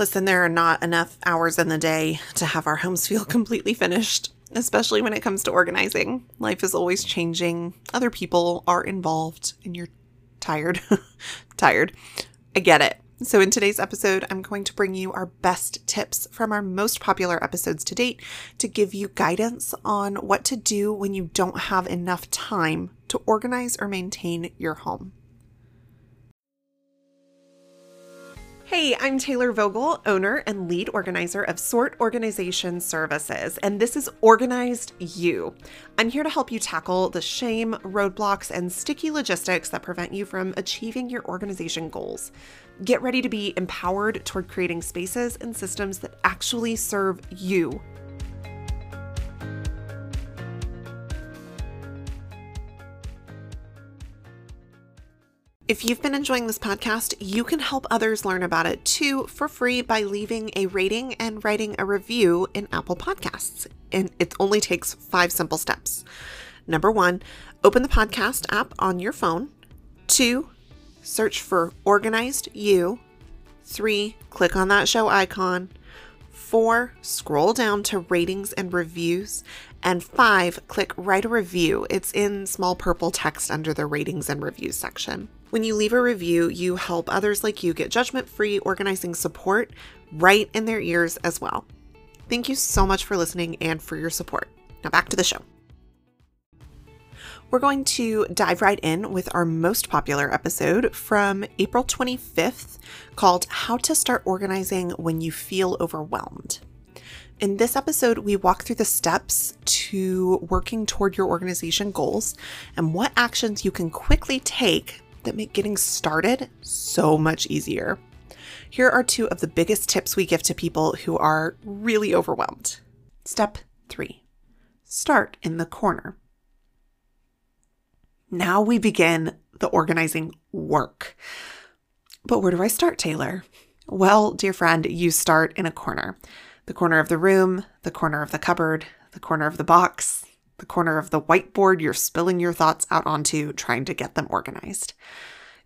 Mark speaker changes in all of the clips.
Speaker 1: Listen, there are not enough hours in the day to have our homes feel completely finished, especially when it comes to organizing. Life is always changing, other people are involved, and you're tired. tired. I get it. So, in today's episode, I'm going to bring you our best tips from our most popular episodes to date to give you guidance on what to do when you don't have enough time to organize or maintain your home. Hey, I'm Taylor Vogel, owner and lead organizer of Sort Organization Services, and this is Organized You. I'm here to help you tackle the shame, roadblocks, and sticky logistics that prevent you from achieving your organization goals. Get ready to be empowered toward creating spaces and systems that actually serve you If you've been enjoying this podcast, you can help others learn about it too for free by leaving a rating and writing a review in Apple Podcasts. And it only takes five simple steps. Number one, open the podcast app on your phone. Two, search for Organized You. Three, click on that show icon. Four, scroll down to ratings and reviews. And five, click write a review. It's in small purple text under the ratings and reviews section. When you leave a review, you help others like you get judgment free organizing support right in their ears as well. Thank you so much for listening and for your support. Now back to the show. We're going to dive right in with our most popular episode from April 25th called How to Start Organizing When You Feel Overwhelmed. In this episode, we walk through the steps to working toward your organization goals and what actions you can quickly take that make getting started so much easier. Here are two of the biggest tips we give to people who are really overwhelmed. Step three start in the corner. Now we begin the organizing work. But where do I start, Taylor? Well, dear friend, you start in a corner the corner of the room, the corner of the cupboard, the corner of the box, the corner of the whiteboard you're spilling your thoughts out onto, trying to get them organized.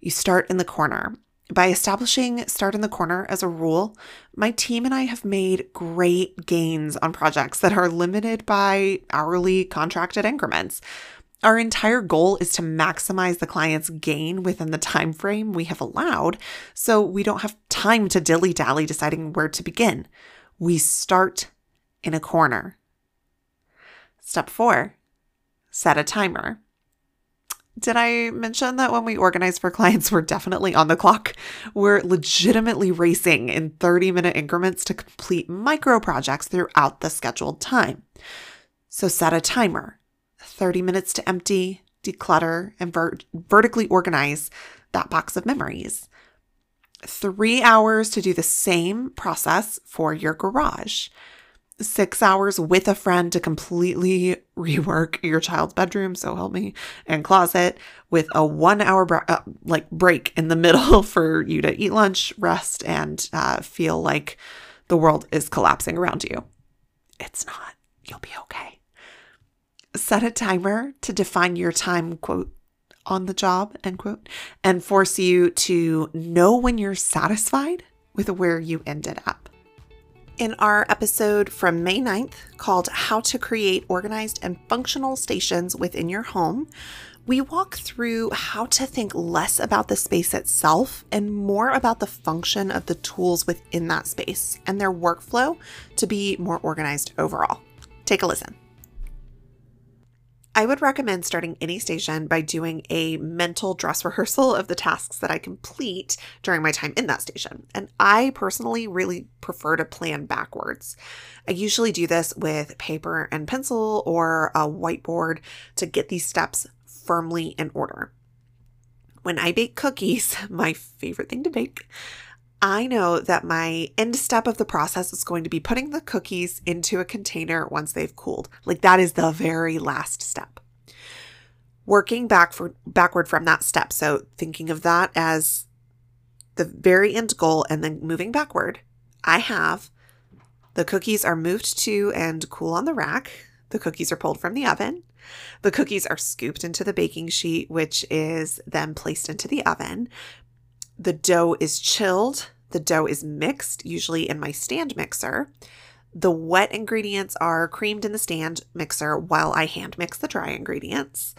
Speaker 1: You start in the corner. By establishing start in the corner as a rule, my team and I have made great gains on projects that are limited by hourly contracted increments. Our entire goal is to maximize the client's gain within the time frame we have allowed, so we don't have time to dilly-dally deciding where to begin. We start in a corner. Step four, set a timer. Did I mention that when we organize for clients, we're definitely on the clock? We're legitimately racing in 30 minute increments to complete micro projects throughout the scheduled time. So set a timer 30 minutes to empty, declutter, and ver- vertically organize that box of memories. Three hours to do the same process for your garage six hours with a friend to completely rework your child's bedroom, so help me, and closet with a one hour br- uh, like break in the middle for you to eat lunch, rest, and uh, feel like the world is collapsing around you. It's not. You'll be okay. Set a timer to define your time, quote, on the job, end quote, and force you to know when you're satisfied with where you ended up. In our episode from May 9th called How to Create Organized and Functional Stations Within Your Home, we walk through how to think less about the space itself and more about the function of the tools within that space and their workflow to be more organized overall. Take a listen. I would recommend starting any station by doing a mental dress rehearsal of the tasks that I complete during my time in that station. And I personally really prefer to plan backwards. I usually do this with paper and pencil or a whiteboard to get these steps firmly in order. When I bake cookies, my favorite thing to bake, I know that my end step of the process is going to be putting the cookies into a container once they've cooled. Like that is the very last step. Working back for, backward from that step. So thinking of that as the very end goal and then moving backward, I have the cookies are moved to and cool on the rack. The cookies are pulled from the oven. The cookies are scooped into the baking sheet, which is then placed into the oven. The dough is chilled the dough is mixed, usually in my stand mixer. The wet ingredients are creamed in the stand mixer while I hand mix the dry ingredients.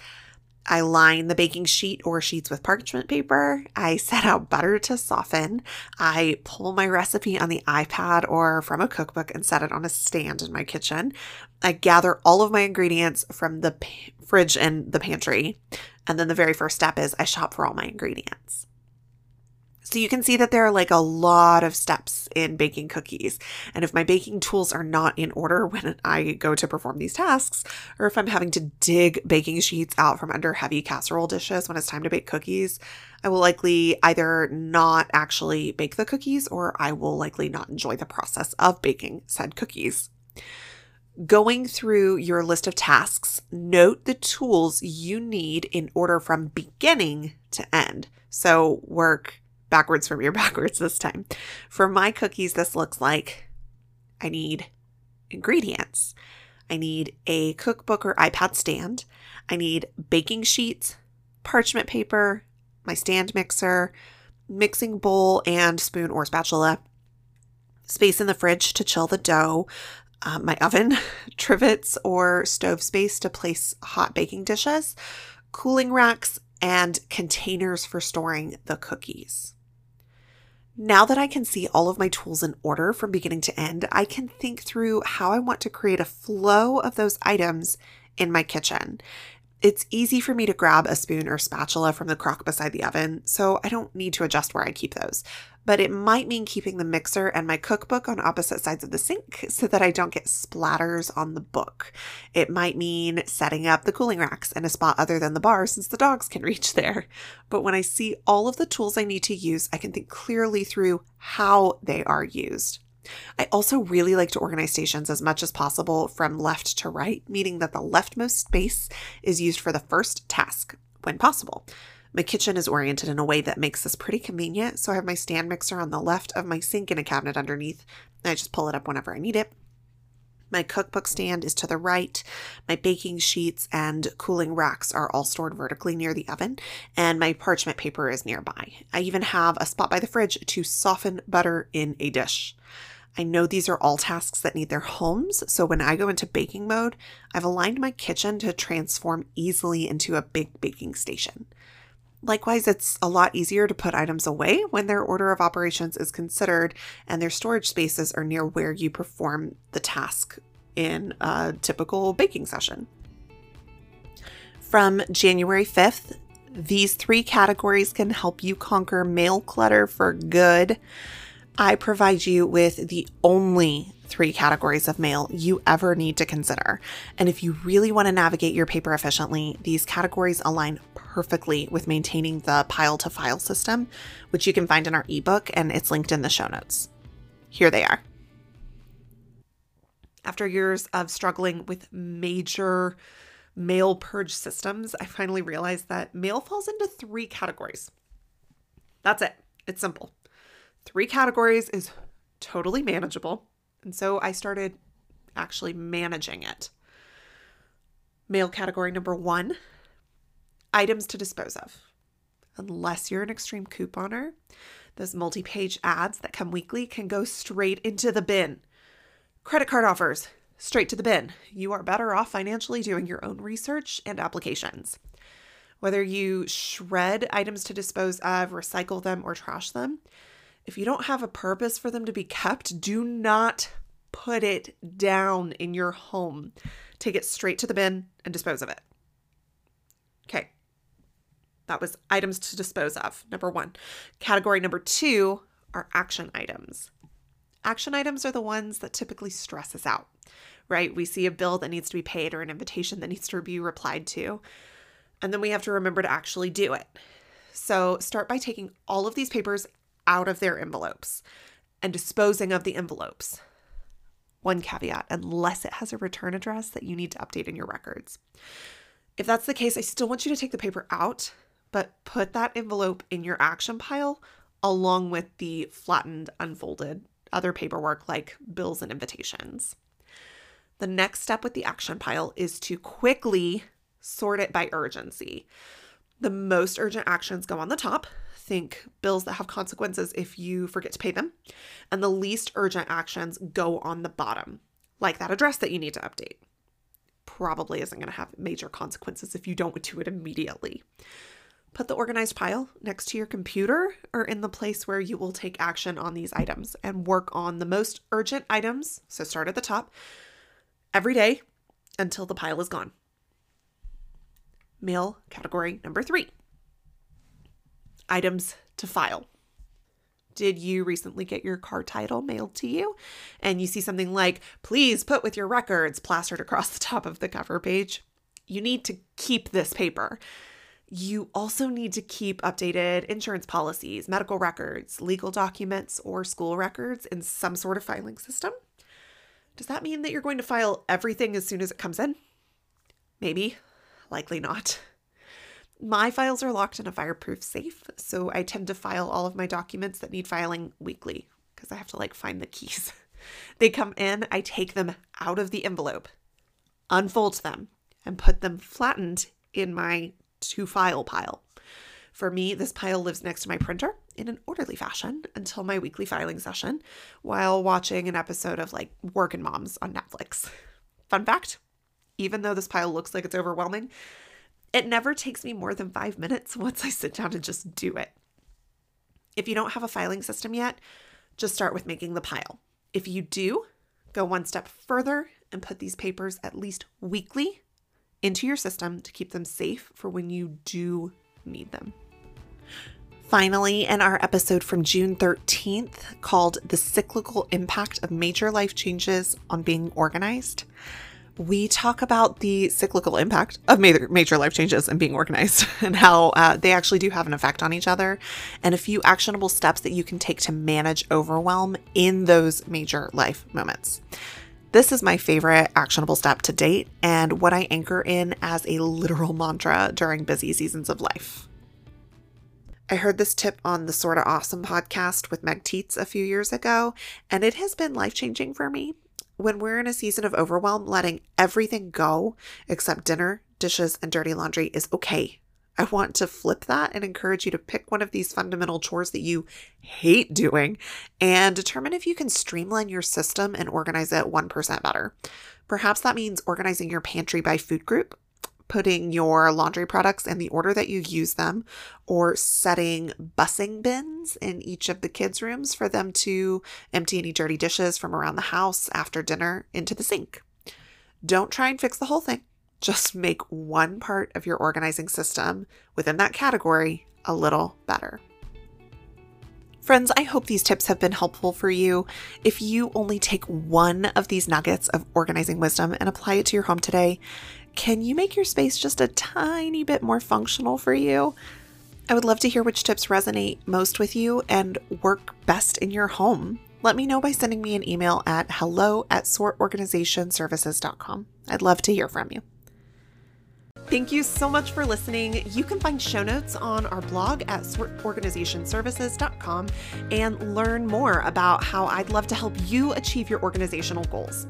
Speaker 1: I line the baking sheet or sheets with parchment paper. I set out butter to soften. I pull my recipe on the iPad or from a cookbook and set it on a stand in my kitchen. I gather all of my ingredients from the p- fridge and the pantry. And then the very first step is I shop for all my ingredients. So you can see that there are like a lot of steps in baking cookies. And if my baking tools are not in order when I go to perform these tasks, or if I'm having to dig baking sheets out from under heavy casserole dishes when it's time to bake cookies, I will likely either not actually bake the cookies or I will likely not enjoy the process of baking said cookies. Going through your list of tasks, note the tools you need in order from beginning to end. So, work backwards from your backwards this time. For my cookies, this looks like I need ingredients. I need a cookbook or iPad stand. I need baking sheets, parchment paper, my stand mixer, mixing bowl and spoon or spatula, space in the fridge to chill the dough, uh, my oven, trivets or stove space to place hot baking dishes, cooling racks, and containers for storing the cookies. Now that I can see all of my tools in order from beginning to end, I can think through how I want to create a flow of those items in my kitchen. It's easy for me to grab a spoon or spatula from the crock beside the oven, so I don't need to adjust where I keep those. But it might mean keeping the mixer and my cookbook on opposite sides of the sink so that I don't get splatters on the book. It might mean setting up the cooling racks in a spot other than the bar since the dogs can reach there. But when I see all of the tools I need to use, I can think clearly through how they are used. I also really like to organize stations as much as possible from left to right, meaning that the leftmost space is used for the first task when possible. My kitchen is oriented in a way that makes this pretty convenient, so I have my stand mixer on the left of my sink in a cabinet underneath, and I just pull it up whenever I need it. My cookbook stand is to the right. My baking sheets and cooling racks are all stored vertically near the oven, and my parchment paper is nearby. I even have a spot by the fridge to soften butter in a dish. I know these are all tasks that need their homes, so when I go into baking mode, I've aligned my kitchen to transform easily into a big baking station. Likewise, it's a lot easier to put items away when their order of operations is considered and their storage spaces are near where you perform the task in a typical baking session. From January 5th, these three categories can help you conquer mail clutter for good. I provide you with the only three categories of mail you ever need to consider. And if you really want to navigate your paper efficiently, these categories align perfectly with maintaining the pile to file system, which you can find in our ebook and it's linked in the show notes. Here they are. After years of struggling with major mail purge systems, I finally realized that mail falls into three categories. That's it. It's simple. Three categories is totally manageable. And so I started actually managing it. Mail category number one items to dispose of. Unless you're an extreme couponer, those multi page ads that come weekly can go straight into the bin. Credit card offers, straight to the bin. You are better off financially doing your own research and applications. Whether you shred items to dispose of, recycle them, or trash them, if you don't have a purpose for them to be kept, do not put it down in your home. Take it straight to the bin and dispose of it. That was items to dispose of, number one. Category number two are action items. Action items are the ones that typically stress us out, right? We see a bill that needs to be paid or an invitation that needs to be replied to, and then we have to remember to actually do it. So start by taking all of these papers out of their envelopes and disposing of the envelopes. One caveat unless it has a return address that you need to update in your records. If that's the case, I still want you to take the paper out, but put that envelope in your action pile along with the flattened, unfolded other paperwork like bills and invitations. The next step with the action pile is to quickly sort it by urgency. The most urgent actions go on the top. Think bills that have consequences if you forget to pay them. And the least urgent actions go on the bottom, like that address that you need to update. Probably isn't going to have major consequences if you don't do it immediately. Put the organized pile next to your computer or in the place where you will take action on these items and work on the most urgent items. So start at the top every day until the pile is gone. Mail category number three items to file. Did you recently get your car title mailed to you? And you see something like, please put with your records plastered across the top of the cover page? You need to keep this paper. You also need to keep updated insurance policies, medical records, legal documents, or school records in some sort of filing system. Does that mean that you're going to file everything as soon as it comes in? Maybe, likely not. My files are locked in a fireproof safe, so I tend to file all of my documents that need filing weekly because I have to like find the keys. they come in, I take them out of the envelope, unfold them, and put them flattened in my to file pile. For me, this pile lives next to my printer in an orderly fashion until my weekly filing session while watching an episode of like Working Moms on Netflix. Fun fact even though this pile looks like it's overwhelming, it never takes me more than five minutes once I sit down and just do it. If you don't have a filing system yet, just start with making the pile. If you do, go one step further and put these papers at least weekly into your system to keep them safe for when you do need them. Finally, in our episode from June 13th called The Cyclical Impact of Major Life Changes on Being Organized, we talk about the cyclical impact of major, major life changes and being organized and how uh, they actually do have an effect on each other and a few actionable steps that you can take to manage overwhelm in those major life moments. This is my favorite actionable step to date and what I anchor in as a literal mantra during busy seasons of life. I heard this tip on the Sorta Awesome podcast with Meg Tietz a few years ago, and it has been life changing for me when we're in a season of overwhelm, letting everything go except dinner, dishes, and dirty laundry is okay. I want to flip that and encourage you to pick one of these fundamental chores that you hate doing and determine if you can streamline your system and organize it 1% better. Perhaps that means organizing your pantry by food group putting your laundry products in the order that you use them, or setting bussing bins in each of the kids' rooms for them to empty any dirty dishes from around the house after dinner into the sink. Don't try and fix the whole thing. Just make one part of your organizing system within that category a little better. Friends, I hope these tips have been helpful for you. If you only take one of these nuggets of organizing wisdom and apply it to your home today, can you make your space just a tiny bit more functional for you? I would love to hear which tips resonate most with you and work best in your home. Let me know by sending me an email at hello at sortorganizationservices.com. I'd love to hear from you. Thank you so much for listening. You can find show notes on our blog at sortorganizationservices.com and learn more about how I'd love to help you achieve your organizational goals.